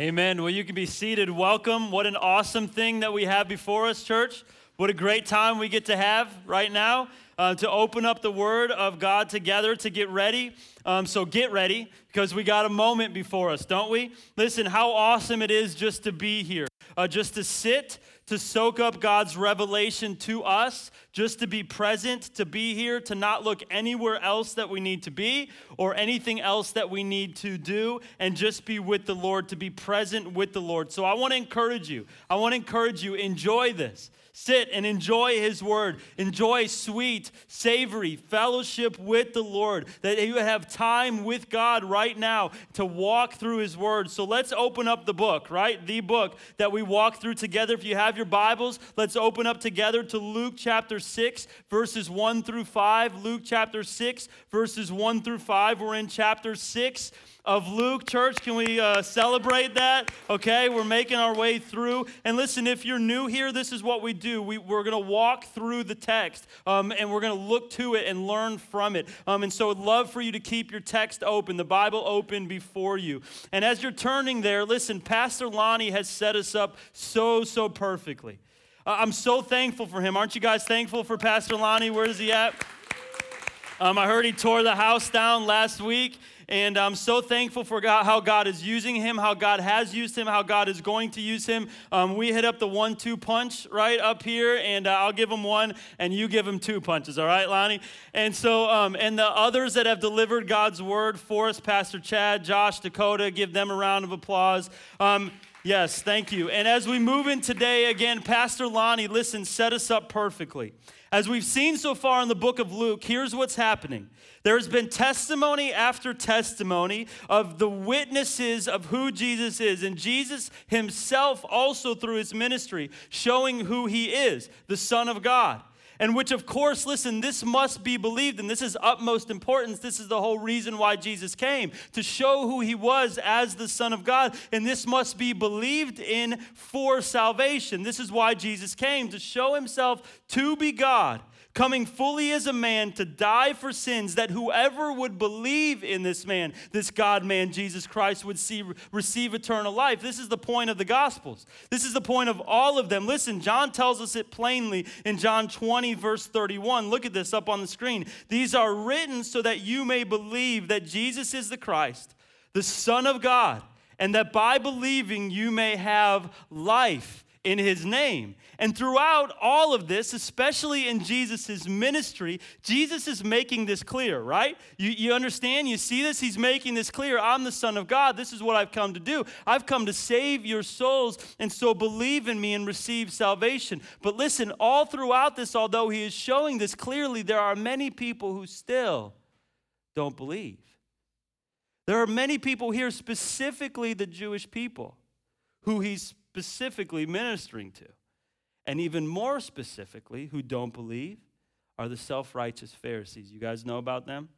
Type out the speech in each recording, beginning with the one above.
Amen. Well, you can be seated. Welcome. What an awesome thing that we have before us, church. What a great time we get to have right now uh, to open up the Word of God together to get ready. Um, so get ready because we got a moment before us, don't we? Listen, how awesome it is just to be here, uh, just to sit, to soak up God's revelation to us, just to be present, to be here, to not look anywhere else that we need to be or anything else that we need to do, and just be with the Lord, to be present with the Lord. So I want to encourage you. I want to encourage you, enjoy this. Sit and enjoy His Word. Enjoy sweet, savory fellowship with the Lord. That you have time with God right now to walk through His Word. So let's open up the book, right? The book that we walk through together. If you have your Bibles, let's open up together to Luke chapter 6, verses 1 through 5. Luke chapter 6, verses 1 through 5. We're in chapter 6 of Luke. Church, can we uh, celebrate that? Okay, we're making our way through. And listen, if you're new here, this is what we do. We, we're going to walk through the text um, and we're going to look to it and learn from it. Um, and so I'd love for you to keep your text open, the Bible open before you. And as you're turning there, listen, Pastor Lonnie has set us up so, so perfectly. Uh, I'm so thankful for him. Aren't you guys thankful for Pastor Lonnie? Where is he at? Um, I heard he tore the house down last week, and I'm so thankful for God, how God is using him, how God has used him, how God is going to use him. Um, we hit up the one two punch right up here, and uh, I'll give him one, and you give him two punches, all right, Lonnie? And so, um, and the others that have delivered God's word for us, Pastor Chad, Josh, Dakota, give them a round of applause. Um, Yes, thank you. And as we move in today, again, Pastor Lonnie, listen, set us up perfectly. As we've seen so far in the book of Luke, here's what's happening. There's been testimony after testimony of the witnesses of who Jesus is, and Jesus himself also through his ministry showing who he is, the Son of God. And which, of course, listen, this must be believed, and this is utmost importance. This is the whole reason why Jesus came to show who he was as the Son of God. And this must be believed in for salvation. This is why Jesus came to show himself to be God, coming fully as a man to die for sins, that whoever would believe in this man, this God man, Jesus Christ, would see, receive eternal life. This is the point of the Gospels. This is the point of all of them. Listen, John tells us it plainly in John 20, verse 31. Look at this up on the screen. These are written so that you may believe that Jesus is the Christ, the Son of God, and that by believing you may have life in his name. And throughout all of this, especially in Jesus' ministry, Jesus is making this clear, right? You, you understand? You see this? He's making this clear. I'm the Son of God. This is what I've come to do. I've come to save your souls, and so believe in me and receive salvation. But listen, all throughout this, although he is showing this clearly, there are many people who still don't believe. There are many people here, specifically the Jewish people, who he's specifically ministering to. And even more specifically, who don't believe are the self righteous Pharisees. You guys know about them?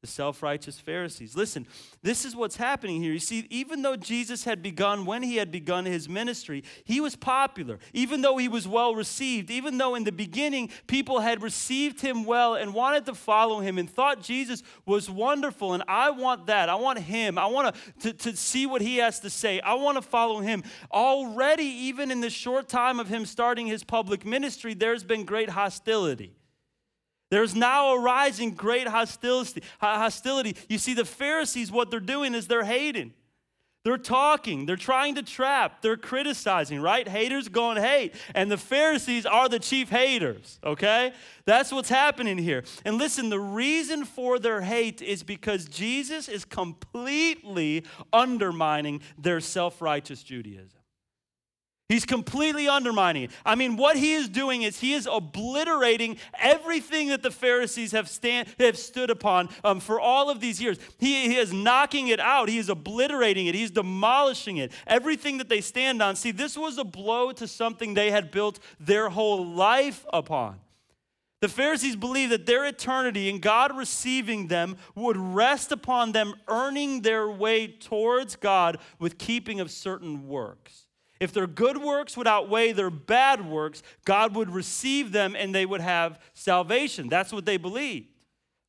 The self righteous Pharisees. Listen, this is what's happening here. You see, even though Jesus had begun, when he had begun his ministry, he was popular. Even though he was well received, even though in the beginning people had received him well and wanted to follow him and thought Jesus was wonderful, and I want that. I want him. I want to, to see what he has to say. I want to follow him. Already, even in the short time of him starting his public ministry, there's been great hostility. There's now arising great hostility. Hostility. You see, the Pharisees, what they're doing is they're hating. They're talking. They're trying to trap. They're criticizing, right? Haters going hate. And the Pharisees are the chief haters, okay? That's what's happening here. And listen, the reason for their hate is because Jesus is completely undermining their self righteous Judaism. He's completely undermining. I mean, what he is doing is he is obliterating everything that the Pharisees have, stand, have stood upon um, for all of these years. He, he is knocking it out, he is obliterating it, he's demolishing it. Everything that they stand on. See, this was a blow to something they had built their whole life upon. The Pharisees believed that their eternity and God receiving them would rest upon them earning their way towards God with keeping of certain works. If their good works would outweigh their bad works, God would receive them and they would have salvation. That's what they believed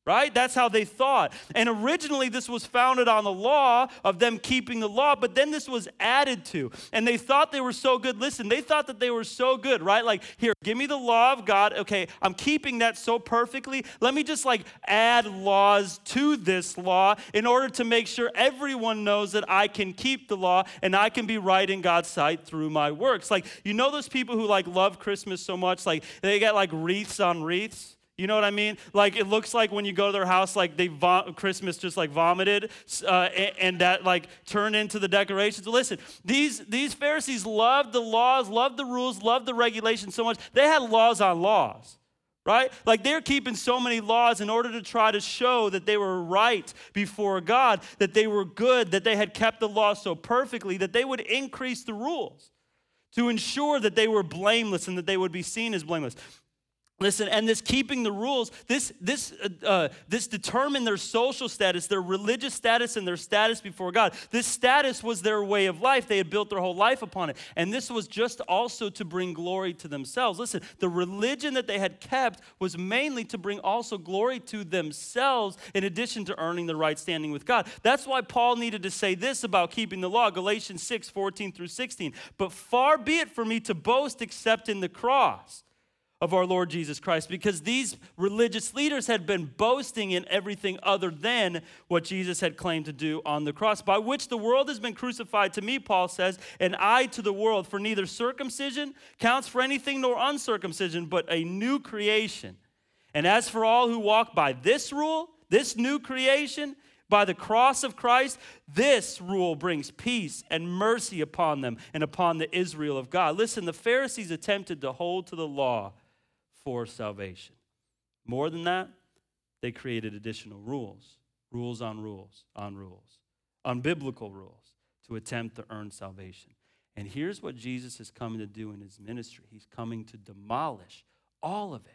right? That's how they thought. And originally, this was founded on the law of them keeping the law, but then this was added to. And they thought they were so good. Listen, they thought that they were so good, right? Like, here, give me the law of God. Okay, I'm keeping that so perfectly. Let me just like add laws to this law in order to make sure everyone knows that I can keep the law and I can be right in God's sight through my works. Like, you know, those people who like love Christmas so much, like, they get like wreaths on wreaths. You know what I mean? Like it looks like when you go to their house, like they vom- Christmas just like vomited, uh, and, and, that like turned into the decorations. Listen, these these Pharisees loved the laws, loved the rules, loved the regulations so much. They had laws on laws, right? Like they're keeping so many laws in order to try to show that they were right before God, that they were good, that they had kept the law so perfectly that they would increase the rules to ensure that they were blameless and that they would be seen as blameless. Listen, and this keeping the rules, this, this, uh, uh, this determined their social status, their religious status, and their status before God. This status was their way of life. They had built their whole life upon it. And this was just also to bring glory to themselves. Listen, the religion that they had kept was mainly to bring also glory to themselves in addition to earning the right standing with God. That's why Paul needed to say this about keeping the law, Galatians 6 14 through 16. But far be it for me to boast except in the cross of our Lord Jesus Christ because these religious leaders had been boasting in everything other than what Jesus had claimed to do on the cross, by which the world has been crucified to me, Paul says, and I to the world. For neither circumcision counts for anything nor uncircumcision, but a new creation. And as for all who walk by this rule, this new creation, by the cross of Christ, this rule brings peace and mercy upon them and upon the Israel of God. Listen, the Pharisees attempted to hold to the law for salvation. More than that, they created additional rules, rules on rules on rules, unbiblical rules to attempt to earn salvation. And here's what Jesus is coming to do in his ministry He's coming to demolish all of it.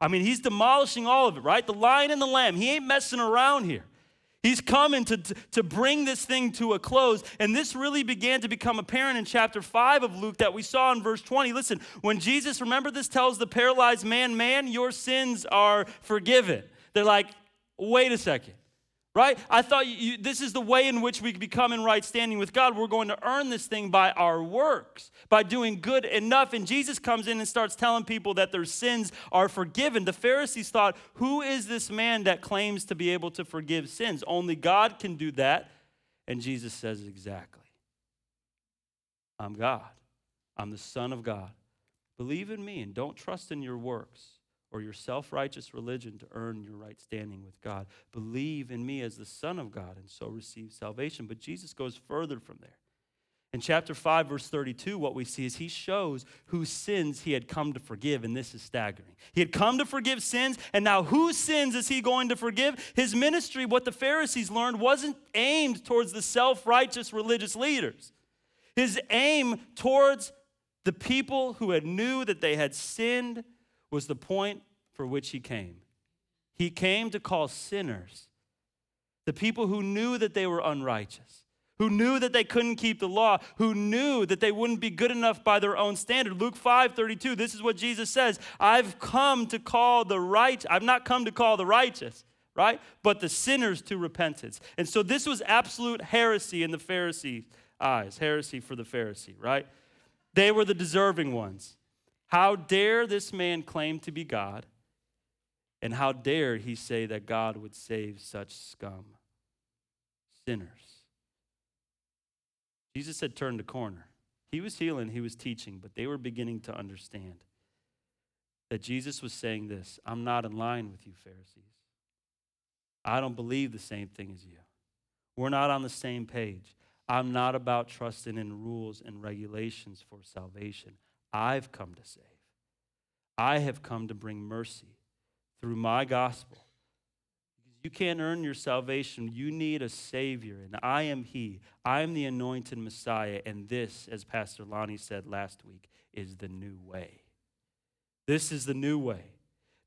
I mean, he's demolishing all of it, right? The lion and the lamb. He ain't messing around here. He's coming to, to bring this thing to a close. And this really began to become apparent in chapter 5 of Luke that we saw in verse 20. Listen, when Jesus, remember this, tells the paralyzed man, Man, your sins are forgiven. They're like, Wait a second right? I thought you, this is the way in which we become in right standing with God. We're going to earn this thing by our works, by doing good enough. And Jesus comes in and starts telling people that their sins are forgiven. The Pharisees thought, who is this man that claims to be able to forgive sins? Only God can do that. And Jesus says, exactly. I'm God. I'm the Son of God. Believe in me and don't trust in your works or your self righteous religion to earn your right standing with God. Believe in me as the Son of God and so receive salvation. But Jesus goes further from there. In chapter 5, verse 32, what we see is he shows whose sins he had come to forgive, and this is staggering. He had come to forgive sins, and now whose sins is he going to forgive? His ministry, what the Pharisees learned, wasn't aimed towards the self righteous religious leaders. His aim towards the people who had knew that they had sinned was the point for which he came. He came to call sinners, the people who knew that they were unrighteous, who knew that they couldn't keep the law, who knew that they wouldn't be good enough by their own standard. Luke 5 32, this is what Jesus says I've come to call the right, I've not come to call the righteous, right? But the sinners to repentance. And so this was absolute heresy in the Pharisees' eyes, heresy for the Pharisee, right? They were the deserving ones. How dare this man claim to be God? And how dare he say that God would save such scum? Sinners. Jesus had turned a corner. He was healing, he was teaching, but they were beginning to understand that Jesus was saying this I'm not in line with you, Pharisees. I don't believe the same thing as you. We're not on the same page. I'm not about trusting in rules and regulations for salvation. I've come to save. I have come to bring mercy through my gospel. Because you can't earn your salvation. You need a Savior, and I am He. I am the anointed Messiah, and this, as Pastor Lonnie said last week, is the new way. This is the new way.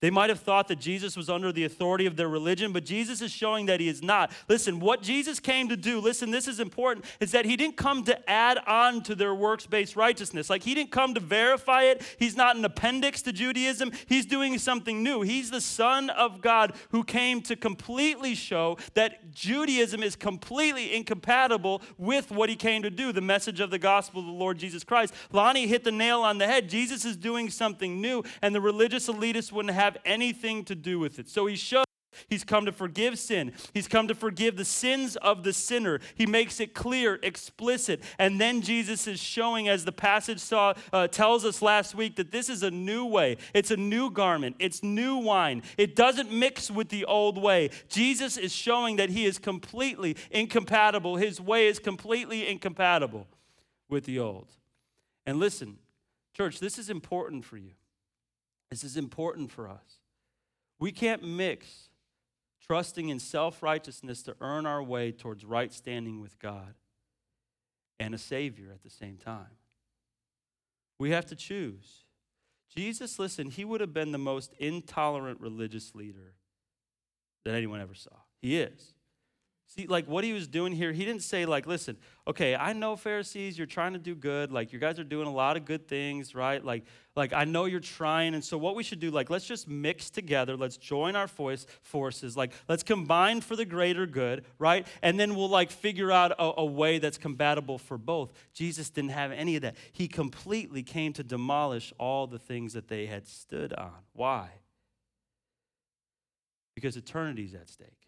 They might have thought that Jesus was under the authority of their religion, but Jesus is showing that he is not. Listen, what Jesus came to do, listen, this is important, is that he didn't come to add on to their works based righteousness. Like he didn't come to verify it. He's not an appendix to Judaism. He's doing something new. He's the Son of God who came to completely show that Judaism is completely incompatible with what he came to do the message of the gospel of the Lord Jesus Christ. Lonnie hit the nail on the head. Jesus is doing something new, and the religious elitists wouldn't have anything to do with it. So he shows. He's come to forgive sin. He's come to forgive the sins of the sinner. He makes it clear, explicit. And then Jesus is showing, as the passage saw, uh, tells us last week, that this is a new way. It's a new garment. It's new wine. It doesn't mix with the old way. Jesus is showing that he is completely incompatible. His way is completely incompatible with the old. And listen, church, this is important for you. This is important for us. We can't mix trusting in self righteousness to earn our way towards right standing with God and a Savior at the same time. We have to choose. Jesus, listen, he would have been the most intolerant religious leader that anyone ever saw. He is. See, like what he was doing here, he didn't say, like, listen, okay, I know Pharisees, you're trying to do good. Like, you guys are doing a lot of good things, right? Like, like I know you're trying. And so what we should do, like, let's just mix together. Let's join our voice forces. Like, let's combine for the greater good, right? And then we'll like figure out a, a way that's compatible for both. Jesus didn't have any of that. He completely came to demolish all the things that they had stood on. Why? Because eternity's at stake.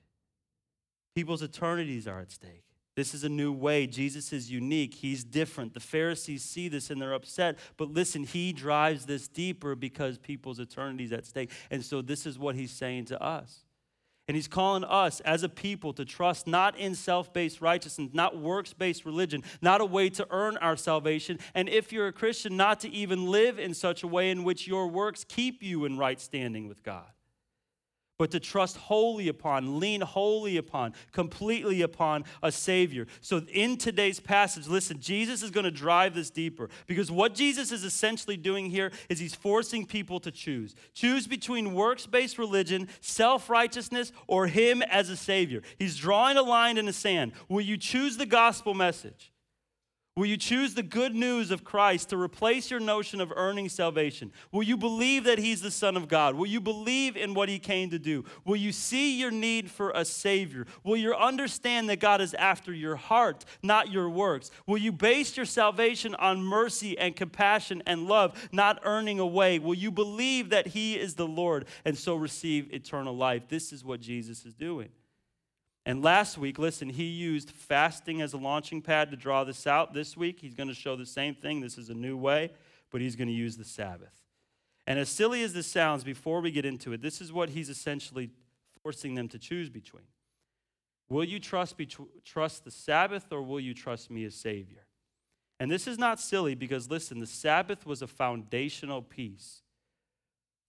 People's eternities are at stake. This is a new way. Jesus is unique. He's different. The Pharisees see this and they're upset. But listen, he drives this deeper because people's eternities at stake. And so this is what he's saying to us. And he's calling us as a people to trust not in self based righteousness, not works based religion, not a way to earn our salvation. And if you're a Christian, not to even live in such a way in which your works keep you in right standing with God but to trust wholly upon, lean wholly upon, completely upon a Savior. So, in today's passage, listen, Jesus is going to drive this deeper because what Jesus is essentially doing here is he's forcing people to choose. Choose between works based religion, self righteousness, or Him as a Savior. He's drawing a line in the sand. Will you choose the gospel message? Will you choose the good news of Christ to replace your notion of earning salvation? Will you believe that He's the Son of God? Will you believe in what He came to do? Will you see your need for a Savior? Will you understand that God is after your heart, not your works? Will you base your salvation on mercy and compassion and love, not earning a way? Will you believe that He is the Lord and so receive eternal life? This is what Jesus is doing. And last week, listen, he used fasting as a launching pad to draw this out. This week, he's going to show the same thing. This is a new way, but he's going to use the Sabbath. And as silly as this sounds, before we get into it, this is what he's essentially forcing them to choose between. Will you trust, be, trust the Sabbath or will you trust me as Savior? And this is not silly because, listen, the Sabbath was a foundational piece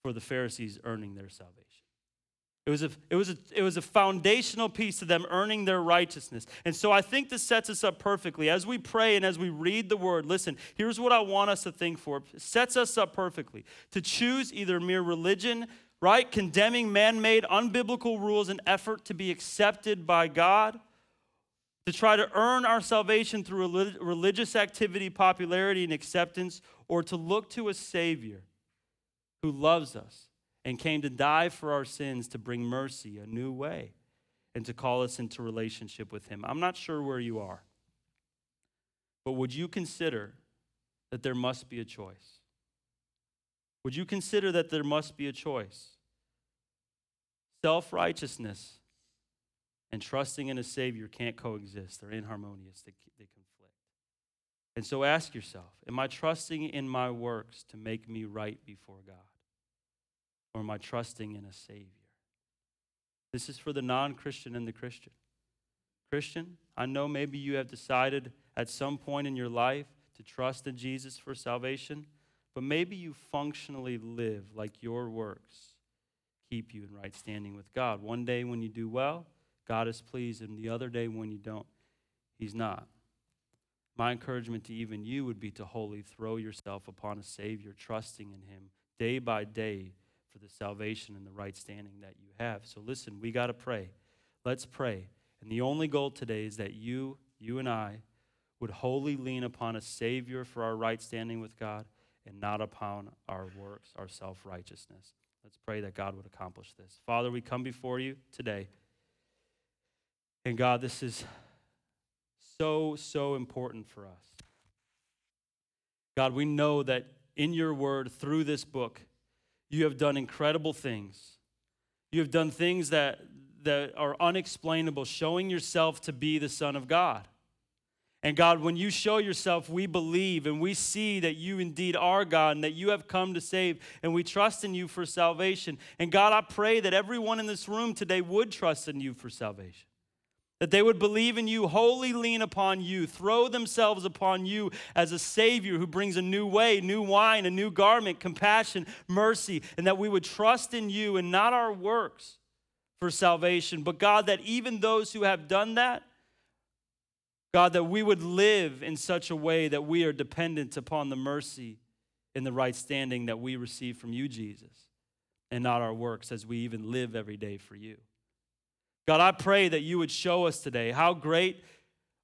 for the Pharisees earning their salvation. It was, a, it, was a, it was a foundational piece to them earning their righteousness. And so I think this sets us up perfectly. As we pray and as we read the word, listen, here's what I want us to think for. It sets us up perfectly to choose either mere religion, right? Condemning man made, unbiblical rules in effort to be accepted by God, to try to earn our salvation through religious activity, popularity, and acceptance, or to look to a Savior who loves us and came to die for our sins to bring mercy, a new way, and to call us into relationship with Him. I'm not sure where you are, but would you consider that there must be a choice? Would you consider that there must be a choice? Self righteousness and trusting in a Savior can't coexist, they're inharmonious, they, they conflict. And so ask yourself Am I trusting in my works to make me right before God? Or am I trusting in a Savior? This is for the non Christian and the Christian. Christian, I know maybe you have decided at some point in your life to trust in Jesus for salvation, but maybe you functionally live like your works keep you in right standing with God. One day when you do well, God is pleased, and the other day when you don't, He's not. My encouragement to even you would be to wholly throw yourself upon a Savior, trusting in Him day by day for the salvation and the right standing that you have. So listen, we got to pray. Let's pray. And the only goal today is that you, you and I, would wholly lean upon a Savior for our right standing with God and not upon our works, our self righteousness. Let's pray that God would accomplish this. Father, we come before you today. And God, this is so, so important for us. God, we know that in your word, through this book, you have done incredible things. You have done things that, that are unexplainable, showing yourself to be the Son of God. And God, when you show yourself, we believe and we see that you indeed are God and that you have come to save, and we trust in you for salvation. And God, I pray that everyone in this room today would trust in you for salvation. That they would believe in you, wholly lean upon you, throw themselves upon you as a Savior who brings a new way, new wine, a new garment, compassion, mercy, and that we would trust in you and not our works for salvation. But God, that even those who have done that, God, that we would live in such a way that we are dependent upon the mercy and the right standing that we receive from you, Jesus, and not our works as we even live every day for you. God, I pray that you would show us today how great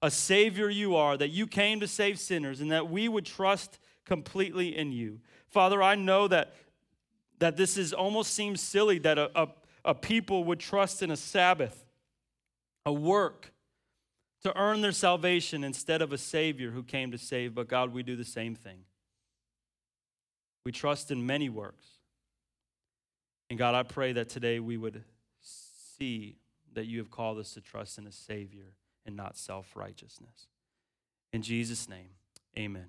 a Savior you are, that you came to save sinners, and that we would trust completely in you. Father, I know that, that this is almost seems silly that a, a, a people would trust in a Sabbath, a work to earn their salvation instead of a Savior who came to save. But God, we do the same thing. We trust in many works. And God, I pray that today we would see that you have called us to trust in a Savior and not self righteousness. In Jesus' name, amen.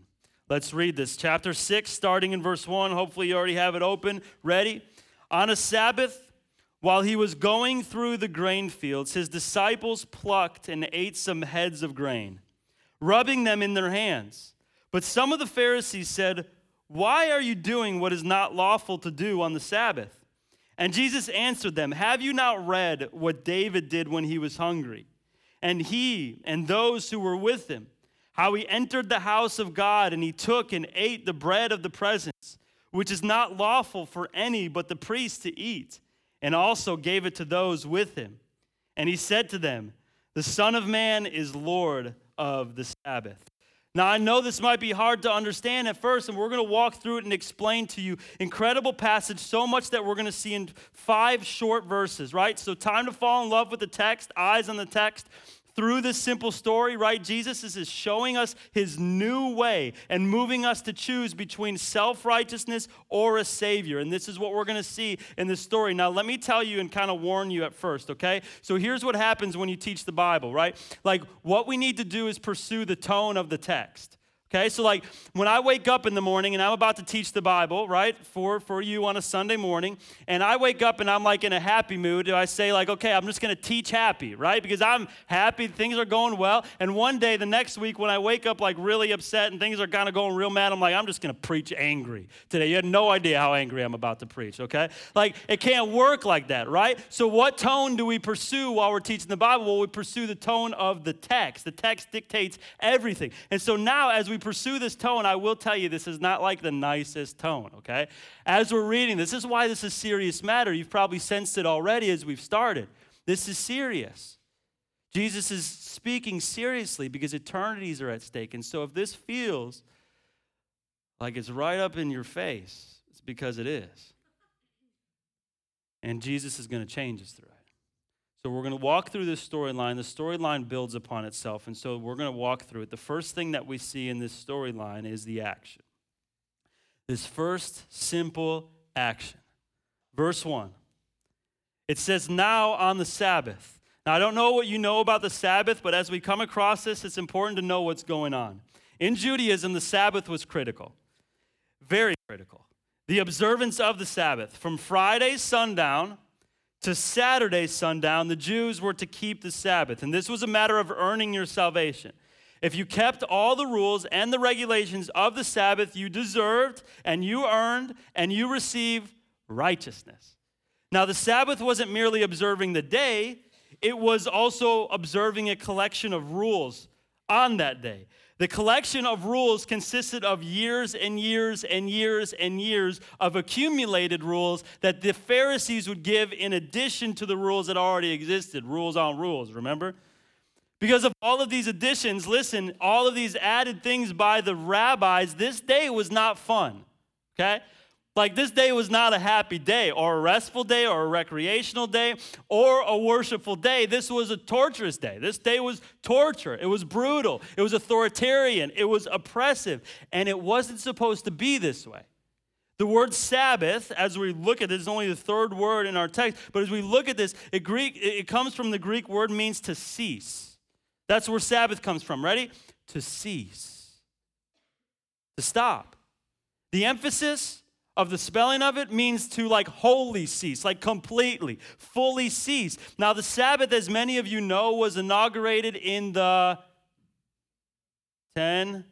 Let's read this. Chapter 6, starting in verse 1. Hopefully, you already have it open. Ready? On a Sabbath, while he was going through the grain fields, his disciples plucked and ate some heads of grain, rubbing them in their hands. But some of the Pharisees said, Why are you doing what is not lawful to do on the Sabbath? And Jesus answered them, Have you not read what David did when he was hungry? And he and those who were with him, how he entered the house of God and he took and ate the bread of the presence, which is not lawful for any but the priest to eat and also gave it to those with him. And he said to them, The Son of Man is Lord of the Sabbath. Now, I know this might be hard to understand at first, and we're going to walk through it and explain to you. Incredible passage, so much that we're going to see in five short verses, right? So, time to fall in love with the text, eyes on the text through this simple story, right? Jesus is showing us his new way and moving us to choose between self righteousness or a savior. And this is what we're going to see in this story. Now, let me tell you and kind of warn you at first, okay? So here's what happens when you teach the Bible, right? Like, what we need to do is pursue the tone of the text. Okay, so like when I wake up in the morning and I'm about to teach the Bible, right, for, for you on a Sunday morning, and I wake up and I'm like in a happy mood, do I say, like, okay, I'm just gonna teach happy, right? Because I'm happy, things are going well. And one day, the next week, when I wake up like really upset and things are kind of going real mad, I'm like, I'm just gonna preach angry today. You had no idea how angry I'm about to preach, okay? Like, it can't work like that, right? So, what tone do we pursue while we're teaching the Bible? Well, we pursue the tone of the text. The text dictates everything. And so now, as we we pursue this tone, I will tell you this is not like the nicest tone, okay? As we're reading, this is why this is serious matter. You've probably sensed it already as we've started. This is serious. Jesus is speaking seriously because eternities are at stake. And so if this feels like it's right up in your face, it's because it is. And Jesus is going to change us through. So we're going to walk through this storyline. The storyline builds upon itself, and so we're going to walk through it. The first thing that we see in this storyline is the action. This first simple action. Verse 1. It says, Now on the Sabbath. Now, I don't know what you know about the Sabbath, but as we come across this, it's important to know what's going on. In Judaism, the Sabbath was critical, very critical. The observance of the Sabbath from Friday sundown to Saturday sundown, the Jews were to keep the Sabbath. And this was a matter of earning your salvation. If you kept all the rules and the regulations of the Sabbath, you deserved and you earned and you received righteousness. Now, the Sabbath wasn't merely observing the day, it was also observing a collection of rules on that day. The collection of rules consisted of years and years and years and years of accumulated rules that the Pharisees would give in addition to the rules that already existed rules on rules, remember? Because of all of these additions, listen, all of these added things by the rabbis, this day was not fun, okay? Like this day was not a happy day or a restful day or a recreational day or a worshipful day. This was a torturous day. This day was torture. It was brutal. It was authoritarian. It was oppressive. And it wasn't supposed to be this way. The word Sabbath, as we look at this, is only the third word in our text, but as we look at this, it, Greek, it comes from the Greek word means to cease. That's where Sabbath comes from. Ready? To cease. To stop. The emphasis of the spelling of it means to like wholly cease, like completely, fully cease. Now, the Sabbath, as many of you know, was inaugurated in the 10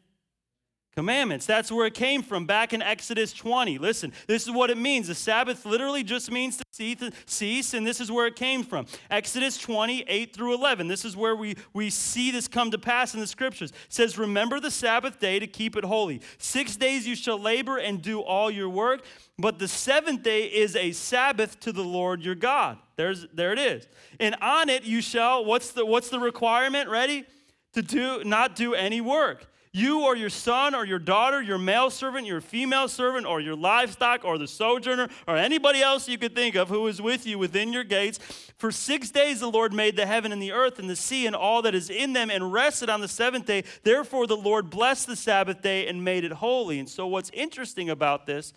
commandments. That's where it came from back in Exodus 20. Listen, this is what it means. The Sabbath literally just means to cease, and this is where it came from. Exodus 20, 8 through 11. This is where we, we see this come to pass in the scriptures. It says, Remember the Sabbath day to keep it holy. Six days you shall labor and do all your work, but the seventh day is a Sabbath to the Lord your God. There's, there it is. And on it you shall, what's the, what's the requirement? Ready? To do, not do any work you or your son or your daughter, your male servant, your female servant, or your livestock, or the sojourner, or anybody else you could think of who is with you within your gates. For six days the Lord made the heaven and the earth and the sea and all that is in them, and rested on the seventh day. Therefore the Lord blessed the Sabbath day and made it holy. And so, what's interesting about this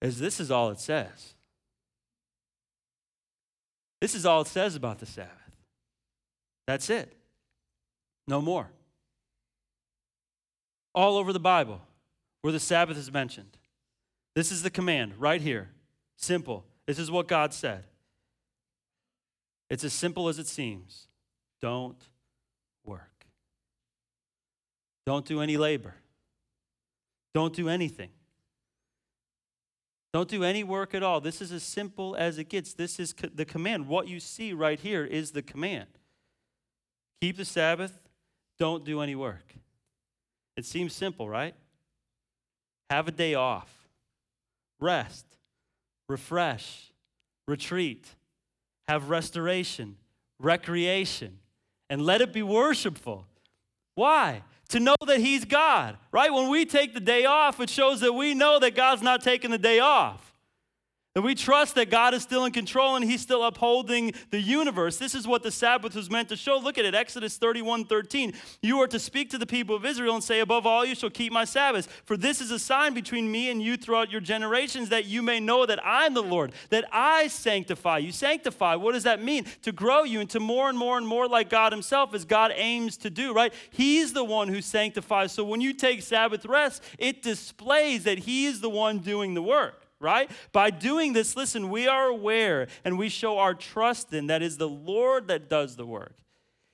is this is all it says. This is all it says about the Sabbath. That's it. No more all over the Bible where the Sabbath is mentioned. This is the command right here. Simple. This is what God said. It's as simple as it seems. Don't work. Don't do any labor. Don't do anything. Don't do any work at all. This is as simple as it gets. This is the command. What you see right here is the command. Keep the Sabbath, don't do any work. It seems simple, right? Have a day off, rest, refresh, retreat, have restoration, recreation, and let it be worshipful. Why? To know that He's God, right? When we take the day off, it shows that we know that God's not taking the day off. That we trust that God is still in control and He's still upholding the universe. This is what the Sabbath was meant to show. Look at it, Exodus 31 13. You are to speak to the people of Israel and say, Above all, you shall keep my Sabbath. For this is a sign between me and you throughout your generations, that you may know that I'm the Lord, that I sanctify you. Sanctify, what does that mean? To grow you into more and more and more like God Himself, as God aims to do, right? He's the one who sanctifies. So when you take Sabbath rest, it displays that He is the one doing the work right? By doing this, listen, we are aware and we show our trust in that is the Lord that does the work.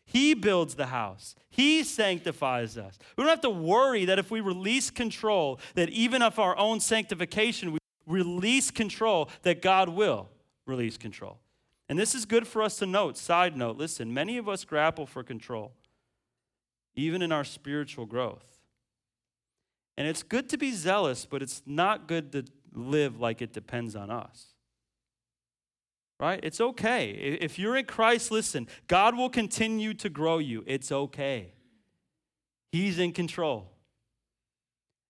He builds the house. He sanctifies us. We don't have to worry that if we release control, that even of our own sanctification, we release control, that God will release control. And this is good for us to note. Side note listen, many of us grapple for control, even in our spiritual growth. And it's good to be zealous, but it's not good to live like it depends on us. Right? It's okay. If you're in Christ, listen, God will continue to grow you. It's okay. He's in control.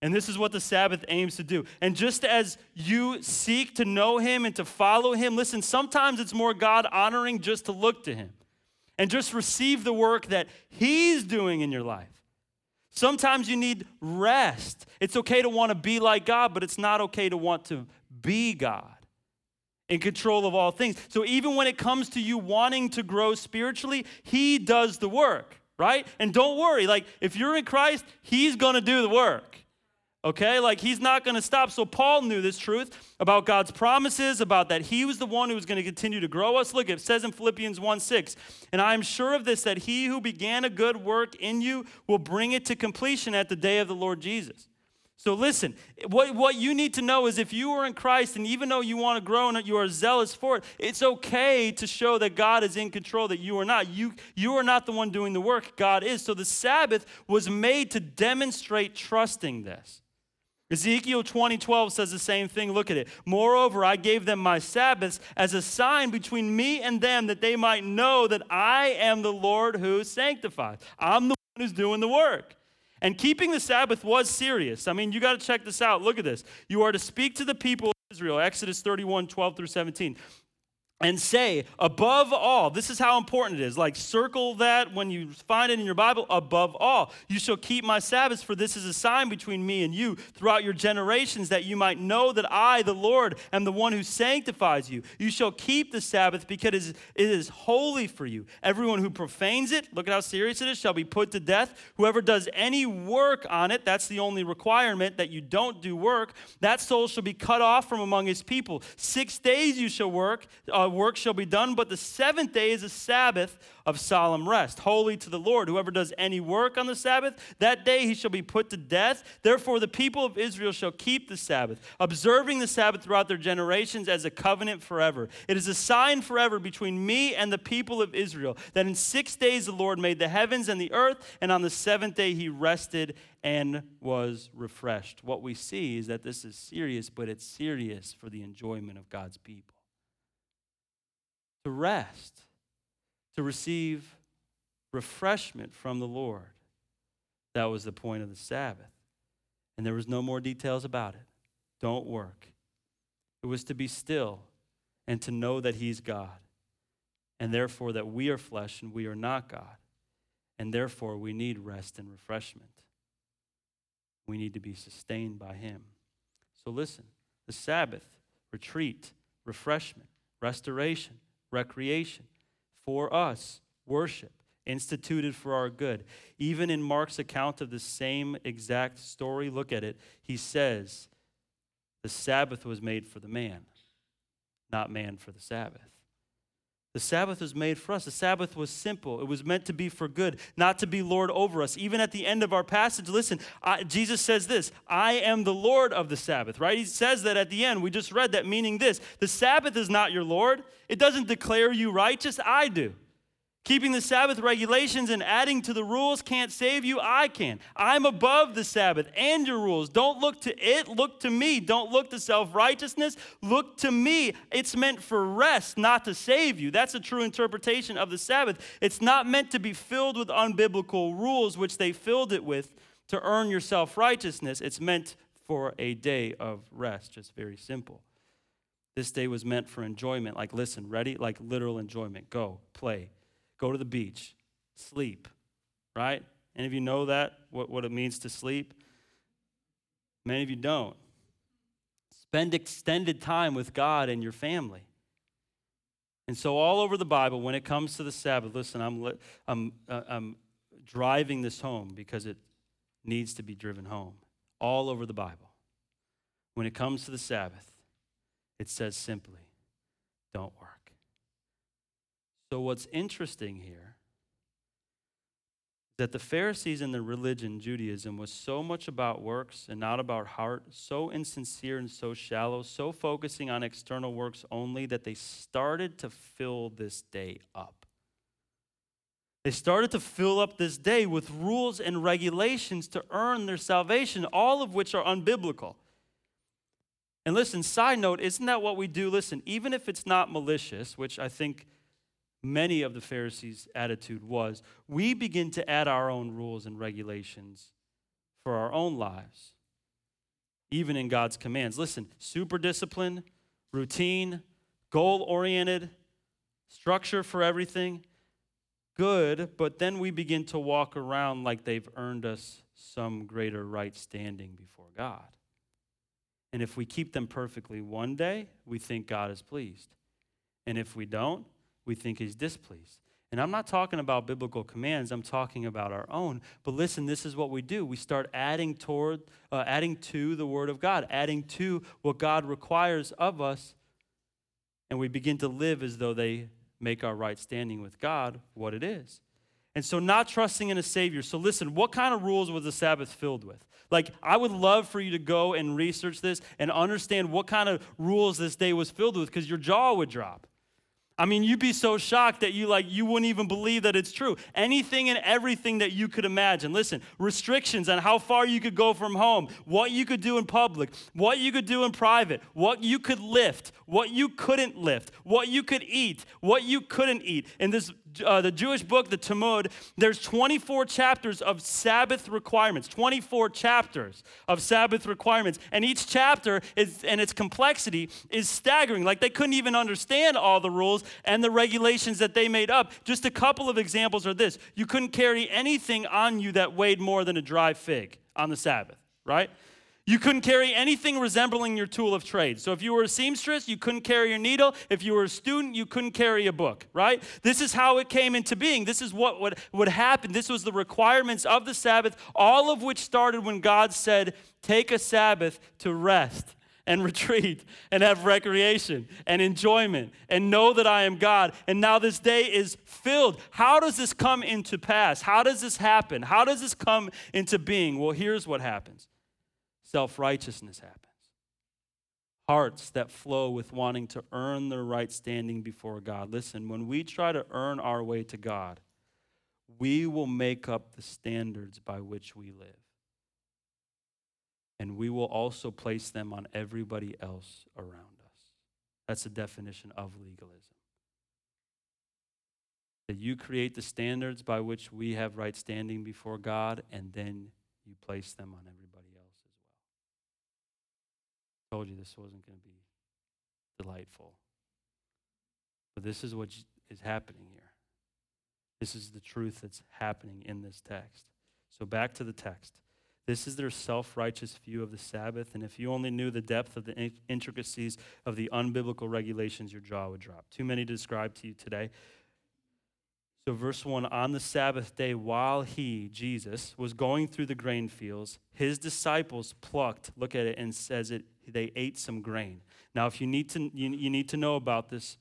And this is what the Sabbath aims to do. And just as you seek to know Him and to follow Him, listen, sometimes it's more God honoring just to look to Him and just receive the work that He's doing in your life. Sometimes you need rest. It's okay to want to be like God, but it's not okay to want to be God in control of all things. So even when it comes to you wanting to grow spiritually, He does the work, right? And don't worry, like if you're in Christ, He's going to do the work. Okay? Like he's not going to stop. So Paul knew this truth about God's promises, about that he was the one who was going to continue to grow us. Look, it says in Philippians 1 6, and I am sure of this, that he who began a good work in you will bring it to completion at the day of the Lord Jesus. So listen, what, what you need to know is if you are in Christ and even though you want to grow and you are zealous for it, it's okay to show that God is in control, that you are not. You, you are not the one doing the work, God is. So the Sabbath was made to demonstrate trusting this. Ezekiel 20:12 says the same thing. Look at it. Moreover, I gave them my Sabbaths as a sign between me and them that they might know that I am the Lord who sanctifies. I'm the one who's doing the work. And keeping the Sabbath was serious. I mean, you got to check this out. Look at this. You are to speak to the people of Israel, Exodus 31, 12 through 17 and say, above all, this is how important it is. Like, circle that when you find it in your Bible, above all, you shall keep my Sabbaths, for this is a sign between me and you throughout your generations, that you might know that I, the Lord, am the one who sanctifies you. You shall keep the Sabbath because it is holy for you. Everyone who profanes it, look at how serious it is, shall be put to death. Whoever does any work on it, that's the only requirement that you don't do work, that soul shall be cut off from among his people. Six days you shall work. Uh, work shall be done, but the seventh day is a Sabbath of solemn rest, holy to the Lord. Whoever does any work on the Sabbath, that day he shall be put to death. Therefore, the people of Israel shall keep the Sabbath, observing the Sabbath throughout their generations as a covenant forever. It is a sign forever between me and the people of Israel that in six days the Lord made the heavens and the earth, and on the seventh day he rested and was refreshed. What we see is that this is serious, but it's serious for the enjoyment of God's people to rest, to receive refreshment from the Lord. That was the point of the Sabbath. And there was no more details about it. Don't work. It was to be still and to know that He's God. And therefore, that we are flesh and we are not God. And therefore, we need rest and refreshment. We need to be sustained by Him. So listen the Sabbath, retreat, refreshment, restoration, recreation, for us, worship, instituted for our good. Even in Mark's account of the same exact story, look at it. He says, The Sabbath was made for the man, not man for the Sabbath. The Sabbath was made for us. The Sabbath was simple. It was meant to be for good, not to be Lord over us. Even at the end of our passage, listen, I, Jesus says this I am the Lord of the Sabbath, right? He says that at the end. We just read that, meaning this the Sabbath is not your Lord, it doesn't declare you righteous. I do. Keeping the Sabbath regulations and adding to the rules can't save you. I can. I'm above the Sabbath and your rules. Don't look to it, look to me. Don't look to self righteousness, look to me. It's meant for rest, not to save you. That's a true interpretation of the Sabbath. It's not meant to be filled with unbiblical rules, which they filled it with to earn your self righteousness. It's meant for a day of rest, just very simple. This day was meant for enjoyment. Like, listen, ready? Like literal enjoyment. Go, play go to the beach, sleep, right? Any of you know that, what, what it means to sleep? Many of you don't. Spend extended time with God and your family. And so, all over the Bible, when it comes to the Sabbath, listen, I'm, I'm, uh, I'm driving this home because it needs to be driven home. All over the Bible. When it comes to the Sabbath, it says simply, don't work. So, what's interesting here is that the Pharisees and the religion, Judaism, was so much about works and not about heart, so insincere and so shallow, so focusing on external works only that they started to fill this day up. They started to fill up this day with rules and regulations to earn their salvation, all of which are unbiblical. And listen, side note, isn't that what we do? Listen, even if it's not malicious, which I think many of the Pharisees' attitude was we begin to add our own rules and regulations for our own lives, even in God's commands. Listen, super discipline, routine, goal oriented, structure for everything, good, but then we begin to walk around like they've earned us some greater right standing before God. And if we keep them perfectly one day, we think God is pleased. And if we don't, we think he's displeased. And I'm not talking about biblical commands, I'm talking about our own. But listen, this is what we do. We start adding toward uh, adding to the word of God, adding to what God requires of us, and we begin to live as though they make our right standing with God what it is. And so, not trusting in a Savior. So, listen, what kind of rules was the Sabbath filled with? Like, I would love for you to go and research this and understand what kind of rules this day was filled with because your jaw would drop. I mean, you'd be so shocked that you like you wouldn't even believe that it's true. Anything and everything that you could imagine. Listen, restrictions on how far you could go from home, what you could do in public, what you could do in private, what you could lift, what you couldn't lift, what you could eat, what you couldn't eat. In this uh, the Jewish book, the Talmud, there's 24 chapters of Sabbath requirements, 24 chapters of Sabbath requirements. And each chapter is, and its complexity is staggering. Like they couldn't even understand all the rules and the regulations that they made up. Just a couple of examples are this you couldn't carry anything on you that weighed more than a dry fig on the Sabbath, right? You couldn't carry anything resembling your tool of trade. So if you were a seamstress, you couldn't carry your needle. If you were a student, you couldn't carry a book, right? This is how it came into being. This is what would, would happen. This was the requirements of the Sabbath, all of which started when God said, Take a Sabbath to rest and retreat and have recreation and enjoyment and know that I am God. And now this day is filled. How does this come into pass? How does this happen? How does this come into being? Well, here's what happens self righteousness happens. Hearts that flow with wanting to earn their right standing before God. Listen, when we try to earn our way to God, we will make up the standards by which we live. And we will also place them on everybody else around us. That's the definition of legalism. That you create the standards by which we have right standing before God, and then you place them on everybody told you this wasn't going to be delightful. But this is what is happening here. This is the truth that's happening in this text. So back to the text. This is their self righteous view of the Sabbath. And if you only knew the depth of the intricacies of the unbiblical regulations, your jaw would drop. Too many to describe to you today. So, verse 1 On the Sabbath day, while he, Jesus, was going through the grain fields, his disciples plucked, look at it, and says it, they ate some grain. Now, if you need to, you, you need to know about this,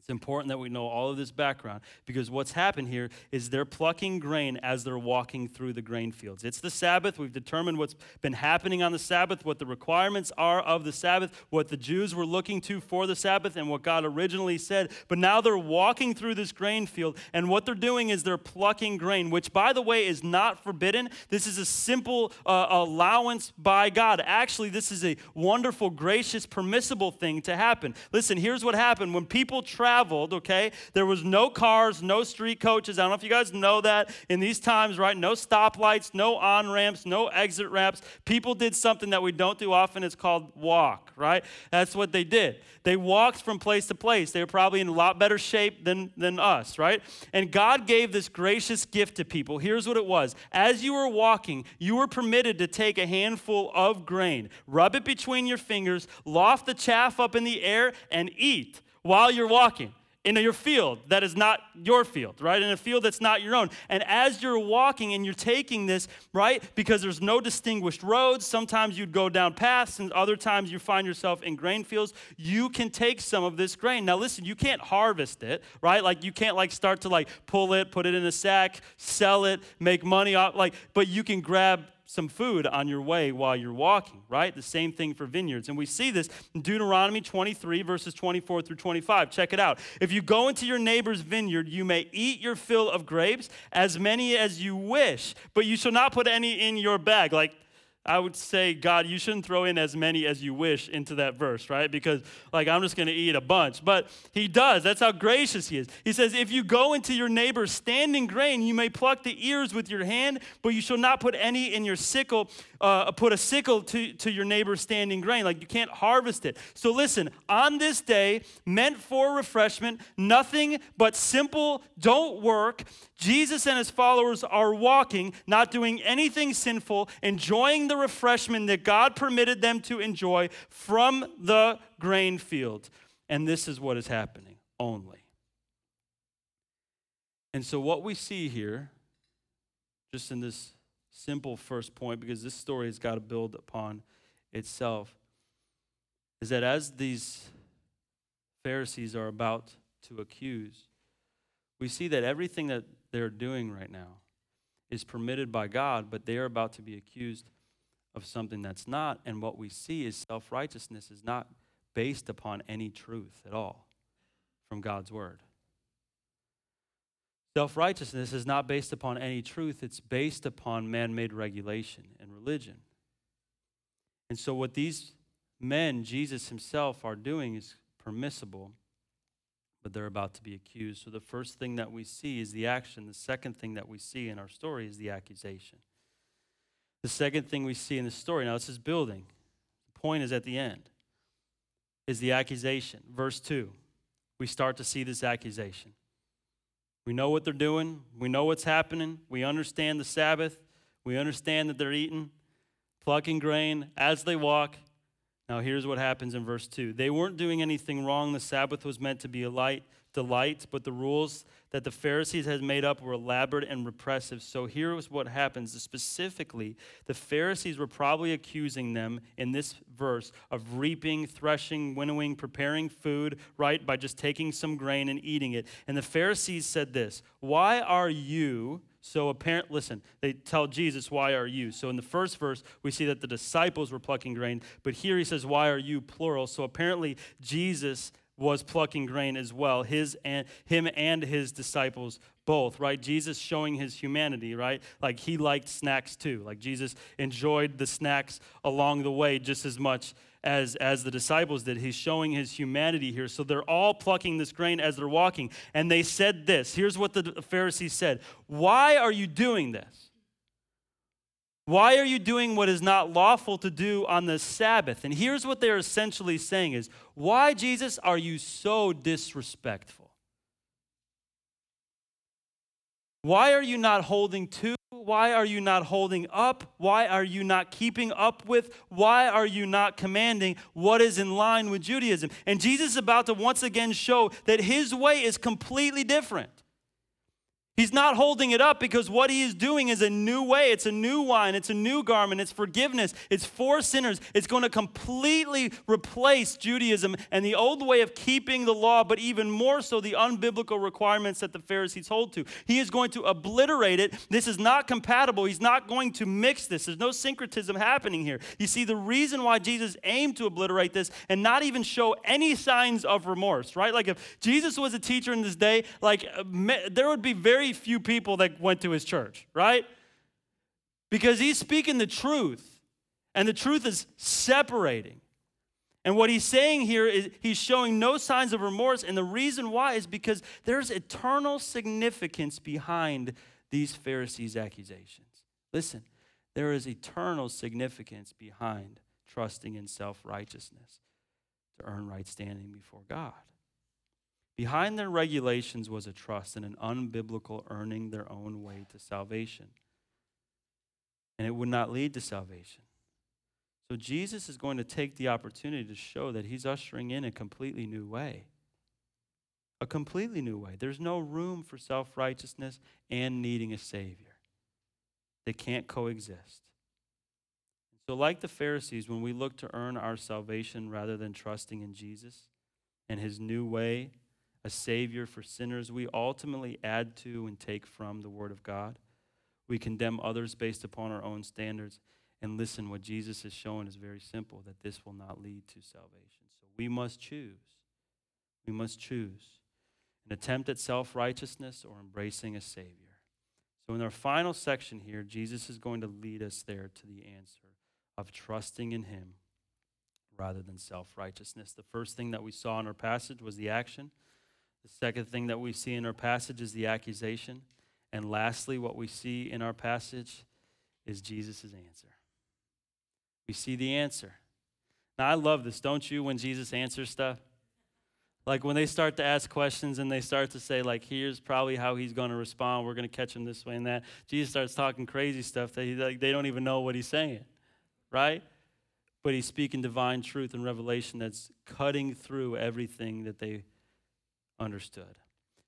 it's important that we know all of this background because what's happened here is they're plucking grain as they're walking through the grain fields. It's the Sabbath. We've determined what's been happening on the Sabbath, what the requirements are of the Sabbath, what the Jews were looking to for the Sabbath, and what God originally said. But now they're walking through this grain field, and what they're doing is they're plucking grain, which, by the way, is not forbidden. This is a simple uh, allowance by God. Actually, this is a wonderful, gracious, permissible thing to happen. Listen, here's what happened when people travel traveled, okay? There was no cars, no street coaches. I don't know if you guys know that in these times, right? No stoplights, no on ramps, no exit ramps. People did something that we don't do often. It's called walk, right? That's what they did. They walked from place to place. They were probably in a lot better shape than, than us, right? And God gave this gracious gift to people. Here's what it was As you were walking, you were permitted to take a handful of grain, rub it between your fingers, loft the chaff up in the air, and eat while you're walking in your field that is not your field, right? In a field that's not your own. And as you're walking and you're taking this, right, because there's no distinguished roads, sometimes you'd go down paths and other times you find yourself in grain fields, you can take some of this grain. Now listen, you can't harvest it, right? Like you can't like start to like pull it, put it in a sack, sell it, make money off like but you can grab some food on your way while you're walking, right? The same thing for vineyards. And we see this in Deuteronomy 23, verses 24 through 25. Check it out. If you go into your neighbor's vineyard, you may eat your fill of grapes, as many as you wish, but you shall not put any in your bag. Like, I would say, God, you shouldn't throw in as many as you wish into that verse, right? Because, like, I'm just going to eat a bunch. But he does. That's how gracious he is. He says, If you go into your neighbor's standing grain, you may pluck the ears with your hand, but you shall not put any in your sickle, uh, put a sickle to, to your neighbor's standing grain. Like, you can't harvest it. So, listen, on this day, meant for refreshment, nothing but simple, don't work. Jesus and his followers are walking, not doing anything sinful, enjoying the refreshment that God permitted them to enjoy from the grain field. And this is what is happening only. And so, what we see here, just in this simple first point, because this story has got to build upon itself, is that as these Pharisees are about to accuse, we see that everything that they're doing right now is permitted by God, but they are about to be accused of something that's not. And what we see is self righteousness is not based upon any truth at all from God's word. Self righteousness is not based upon any truth, it's based upon man made regulation and religion. And so, what these men, Jesus himself, are doing is permissible, but they're about to be accused. So, the first thing that we see is the action. The second thing that we see in our story is the accusation. The second thing we see in the story, now this is building, the point is at the end, is the accusation. Verse 2, we start to see this accusation. We know what they're doing, we know what's happening, we understand the Sabbath, we understand that they're eating, plucking grain as they walk. Now, here's what happens in verse 2. They weren't doing anything wrong. The Sabbath was meant to be a light delight, but the rules that the Pharisees had made up were elaborate and repressive. So here's what happens. Specifically, the Pharisees were probably accusing them in this verse of reaping, threshing, winnowing, preparing food, right, by just taking some grain and eating it. And the Pharisees said this Why are you so apparent, listen, they tell Jesus, Why are you? So in the first verse, we see that the disciples were plucking grain, but here he says, Why are you? plural. So apparently Jesus was plucking grain as well, his and him and his disciples both, right? Jesus showing his humanity, right? Like he liked snacks too. Like Jesus enjoyed the snacks along the way just as much as as the disciples did. He's showing his humanity here. So they're all plucking this grain as they're walking. And they said this. Here's what the Pharisees said. "Why are you doing this?" Why are you doing what is not lawful to do on the Sabbath? And here's what they're essentially saying is, why Jesus are you so disrespectful? Why are you not holding to? Why are you not holding up? Why are you not keeping up with? Why are you not commanding what is in line with Judaism? And Jesus is about to once again show that his way is completely different. He's not holding it up because what he is doing is a new way. It's a new wine. It's a new garment. It's forgiveness. It's for sinners. It's going to completely replace Judaism and the old way of keeping the law, but even more so the unbiblical requirements that the Pharisees hold to. He is going to obliterate it. This is not compatible. He's not going to mix this. There's no syncretism happening here. You see, the reason why Jesus aimed to obliterate this and not even show any signs of remorse, right? Like if Jesus was a teacher in this day, like there would be very few people that went to his church, right? Because he's speaking the truth, and the truth is separating. And what he's saying here is he's showing no signs of remorse, and the reason why is because there's eternal significance behind these Pharisees' accusations. Listen, there is eternal significance behind trusting in self righteousness to earn right standing before God. Behind their regulations was a trust in an unbiblical earning their own way to salvation. And it would not lead to salvation. So Jesus is going to take the opportunity to show that he's ushering in a completely new way. A completely new way. There's no room for self righteousness and needing a Savior, they can't coexist. So, like the Pharisees, when we look to earn our salvation rather than trusting in Jesus and his new way, a Savior for sinners, we ultimately add to and take from the Word of God. We condemn others based upon our own standards. And listen, what Jesus is showing is very simple that this will not lead to salvation. So we must choose. We must choose an attempt at self righteousness or embracing a Savior. So, in our final section here, Jesus is going to lead us there to the answer of trusting in Him rather than self righteousness. The first thing that we saw in our passage was the action. The second thing that we see in our passage is the accusation. And lastly, what we see in our passage is Jesus' answer. We see the answer. Now, I love this, don't you, when Jesus answers stuff? Like when they start to ask questions and they start to say, like, here's probably how he's going to respond. We're going to catch him this way and that. Jesus starts talking crazy stuff that he, like, they don't even know what he's saying, right? But he's speaking divine truth and revelation that's cutting through everything that they understood.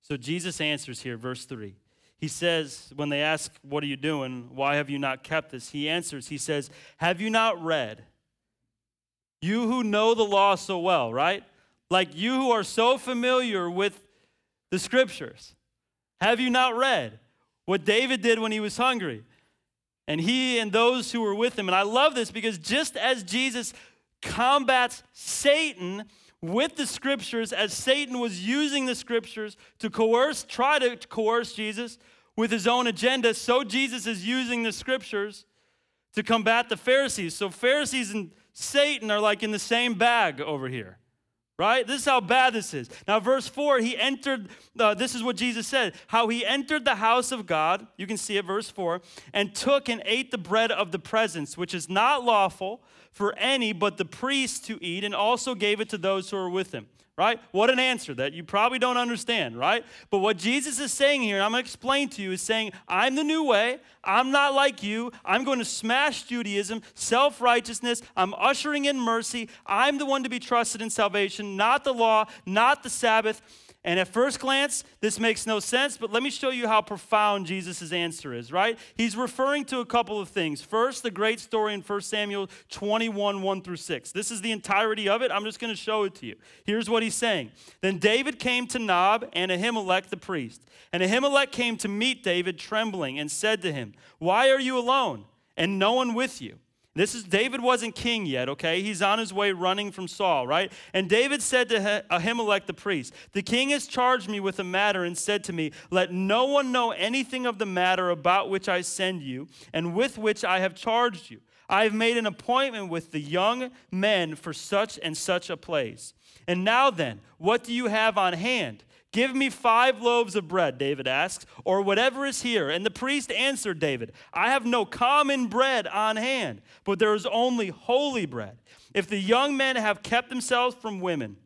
So Jesus answers here, verse 3. He says, when they ask, What are you doing? Why have you not kept this? He answers, He says, Have you not read? You who know the law so well, right? Like you who are so familiar with the scriptures. Have you not read what David did when he was hungry? And he and those who were with him. And I love this because just as Jesus combats Satan with the scriptures, as Satan was using the scriptures to coerce, try to coerce Jesus with his own agenda, so Jesus is using the scriptures to combat the Pharisees. So Pharisees and Satan are like in the same bag over here right? This is how bad this is. Now, verse 4, he entered, uh, this is what Jesus said, how he entered the house of God, you can see it, verse 4, and took and ate the bread of the presence, which is not lawful for any but the priest to eat, and also gave it to those who are with him right? What an answer that you probably don't understand, right? But what Jesus is saying here, and I'm going to explain to you, is saying, I'm the new way. I'm not like you. I'm going to smash Judaism, self righteousness. I'm ushering in mercy. I'm the one to be trusted in salvation, not the law, not the Sabbath. And at first glance, this makes no sense, but let me show you how profound Jesus' answer is, right? He's referring to a couple of things. First, the great story in 1 Samuel 21, 1 through 6. This is the entirety of it. I'm just going to show it to you. Here's what he's saying Then David came to Nob and Ahimelech the priest. And Ahimelech came to meet David trembling and said to him, Why are you alone and no one with you? This is David wasn't king yet, okay? He's on his way running from Saul, right? And David said to Ahimelech the priest, The king has charged me with a matter and said to me, Let no one know anything of the matter about which I send you and with which I have charged you. I have made an appointment with the young men for such and such a place. And now then, what do you have on hand? Give me five loaves of bread, David asks, or whatever is here. And the priest answered David, I have no common bread on hand, but there is only holy bread. If the young men have kept themselves from women,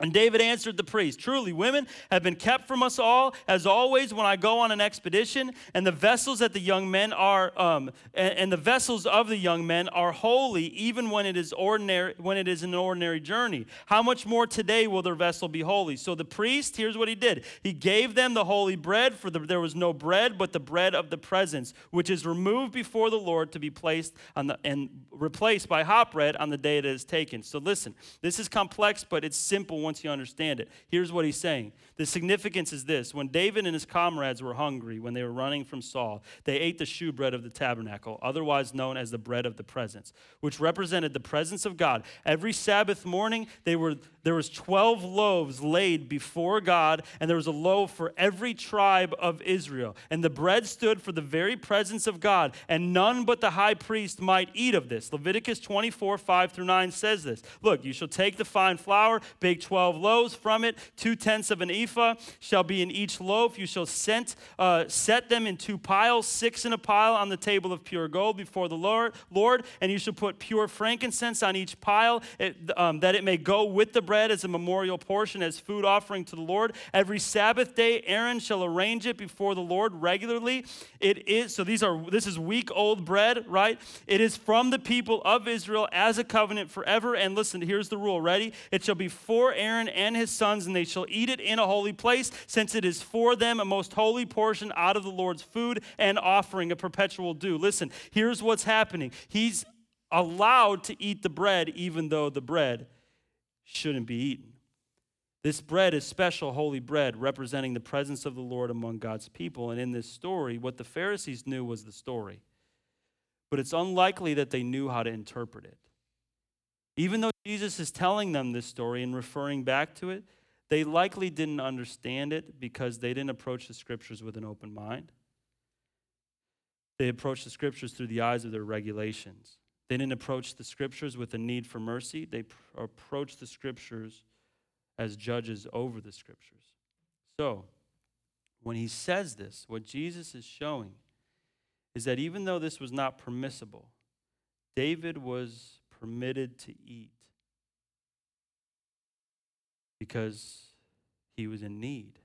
and David answered the priest, Truly, women have been kept from us all, as always, when I go on an expedition, and the vessels that the young men are, um, and, and, the vessels of the young men are holy, even when it is ordinary, when it is an ordinary journey. How much more today will their vessel be holy? So the priest, here's what he did: he gave them the holy bread, for the, there was no bread but the bread of the presence, which is removed before the Lord to be placed on the and replaced by hot bread on the day it is taken. So listen, this is complex, but it's simple once you understand it. Here's what he's saying The significance is this when David and his comrades were hungry, when they were running from Saul, they ate the shewbread of the tabernacle, otherwise known as the bread of the presence, which represented the presence of God. Every Sabbath morning, they were, there was 12 loaves laid before God, and there was a loaf for every tribe of Israel. And the bread stood for the very presence of God, and none but the high priest might eat of this. Leviticus 24, 5 through 9 says this Look, you shall take the fine flour, bake 12 loaves from it, two tenths of an ephah shall be in each loaf. You shall set, uh, set them in two piles, six in a pile on the table of pure gold before the Lord, Lord and you shall put pure frankincense on each pile, it, um, that it may go with the bread as a memorial portion, as food offering to the Lord. Every Sabbath day, Aaron shall arrange it before the Lord regularly. It is so. These are this is week old bread, right? It is from the people of Israel as a covenant forever. And listen, here's the rule. Ready? It shall be for Aaron and his sons, and they shall eat it in a holy place, since it is for them a most holy portion out of the Lord's food and offering a perpetual due. Listen, here's what's happening. He's allowed to eat the bread, even though the bread shouldn't be eaten. This bread is special, holy bread, representing the presence of the Lord among God's people. And in this story, what the Pharisees knew was the story. But it's unlikely that they knew how to interpret it. Even though Jesus is telling them this story and referring back to it, they likely didn't understand it because they didn't approach the scriptures with an open mind. They approached the scriptures through the eyes of their regulations. They didn't approach the scriptures with a need for mercy. They pr- approached the scriptures as judges over the scriptures. So, when he says this, what Jesus is showing is that even though this was not permissible, David was permitted to eat because he was in need.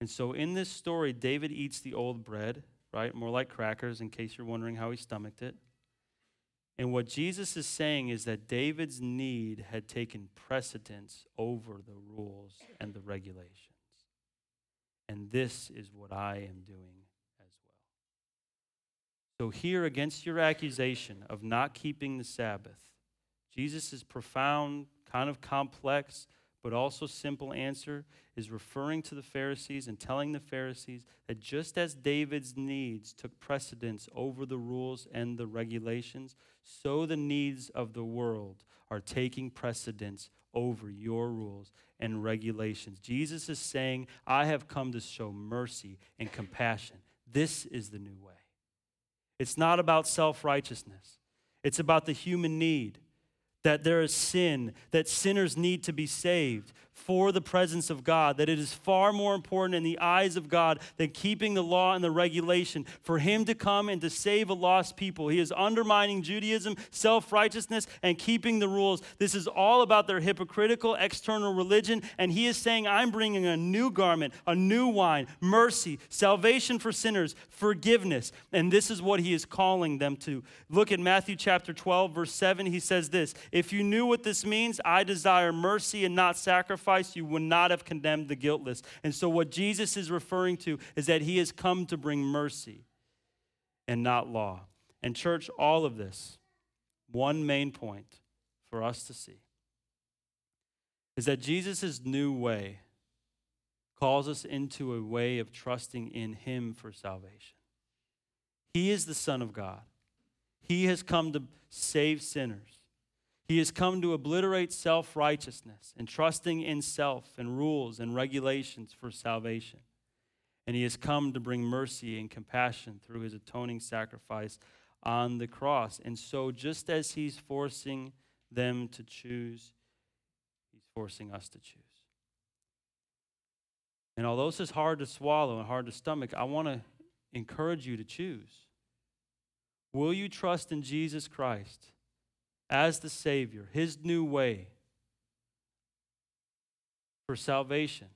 And so in this story, David eats the old bread, right? More like crackers, in case you're wondering how he stomached it. And what Jesus is saying is that David's need had taken precedence over the rules and the regulations. and this is what I am doing as well. So, here, against your accusation of not keeping the Sabbath, Jesus' profound, kind of complex, but also simple answer is referring to the Pharisees and telling the Pharisees that just as David's needs took precedence over the rules and the regulations, so the needs of the world are taking precedence over your rules and regulations. Jesus is saying, I have come to show mercy and compassion. This is the new way. It's not about self righteousness, it's about the human need that there is sin, that sinners need to be saved for the presence of God, that it is far more important in the eyes of God than keeping the law and the regulation for Him to come and to save a lost people. He is undermining Judaism, self righteousness, and keeping the rules. This is all about their hypocritical external religion, and He is saying, I'm bringing a new garment, a new wine, mercy, salvation for sinners, forgiveness. And this is what He is calling them to. Look at Matthew chapter 12, verse 7. He says this If you knew what this means, I desire mercy and not sacrifice you would not have condemned the guiltless. And so, what Jesus is referring to is that he has come to bring mercy and not law. And, church, all of this, one main point for us to see is that Jesus' new way calls us into a way of trusting in him for salvation. He is the Son of God, he has come to save sinners. He has come to obliterate self righteousness and trusting in self and rules and regulations for salvation. And he has come to bring mercy and compassion through his atoning sacrifice on the cross. And so, just as he's forcing them to choose, he's forcing us to choose. And although this is hard to swallow and hard to stomach, I want to encourage you to choose. Will you trust in Jesus Christ? As the Savior, His new way for salvation?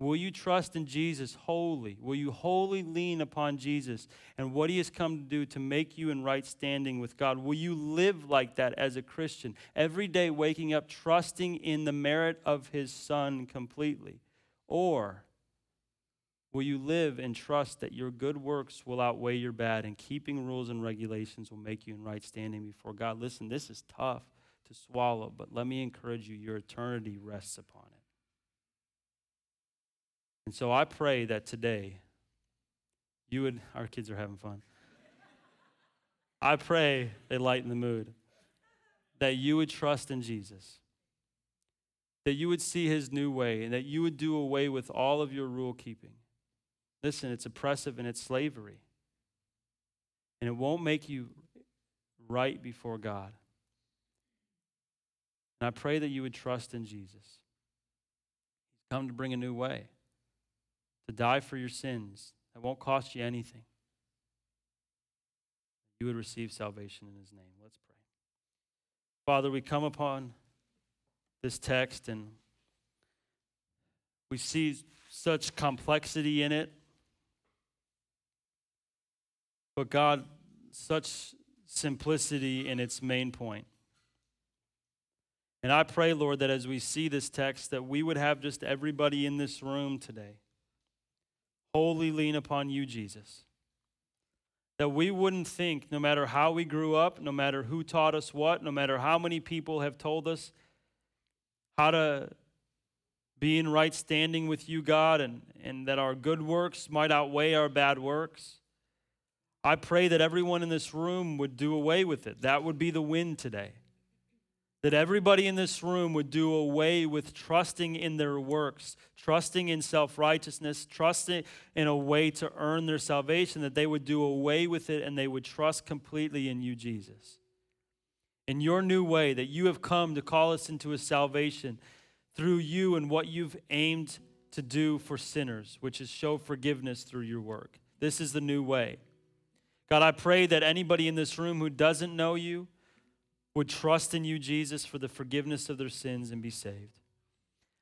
Will you trust in Jesus wholly? Will you wholly lean upon Jesus and what He has come to do to make you in right standing with God? Will you live like that as a Christian, every day waking up trusting in the merit of His Son completely? Or Will you live and trust that your good works will outweigh your bad and keeping rules and regulations will make you in right standing before God? Listen, this is tough to swallow, but let me encourage you your eternity rests upon it. And so I pray that today you would, our kids are having fun. I pray they lighten the mood, that you would trust in Jesus, that you would see his new way, and that you would do away with all of your rule keeping Listen, it's oppressive and it's slavery. And it won't make you right before God. And I pray that you would trust in Jesus. He's come to bring a new way, to die for your sins that won't cost you anything. You would receive salvation in his name. Let's pray. Father, we come upon this text and we see such complexity in it. But God, such simplicity in its main point. And I pray, Lord, that as we see this text, that we would have just everybody in this room today wholly lean upon you, Jesus. That we wouldn't think, no matter how we grew up, no matter who taught us what, no matter how many people have told us how to be in right standing with you, God, and, and that our good works might outweigh our bad works. I pray that everyone in this room would do away with it. That would be the win today. That everybody in this room would do away with trusting in their works, trusting in self righteousness, trusting in a way to earn their salvation, that they would do away with it and they would trust completely in you, Jesus. In your new way, that you have come to call us into a salvation through you and what you've aimed to do for sinners, which is show forgiveness through your work. This is the new way. God, I pray that anybody in this room who doesn't know you would trust in you, Jesus, for the forgiveness of their sins and be saved.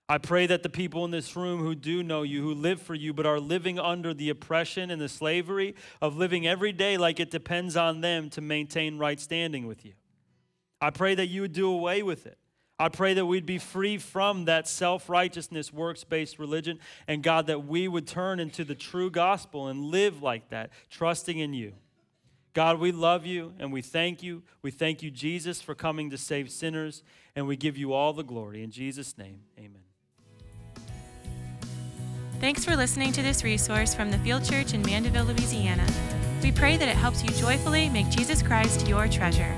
I pray that the people in this room who do know you, who live for you, but are living under the oppression and the slavery of living every day like it depends on them to maintain right standing with you. I pray that you would do away with it. I pray that we'd be free from that self righteousness, works based religion, and God, that we would turn into the true gospel and live like that, trusting in you. God, we love you and we thank you. We thank you, Jesus, for coming to save sinners, and we give you all the glory. In Jesus' name, amen. Thanks for listening to this resource from the Field Church in Mandeville, Louisiana. We pray that it helps you joyfully make Jesus Christ your treasure.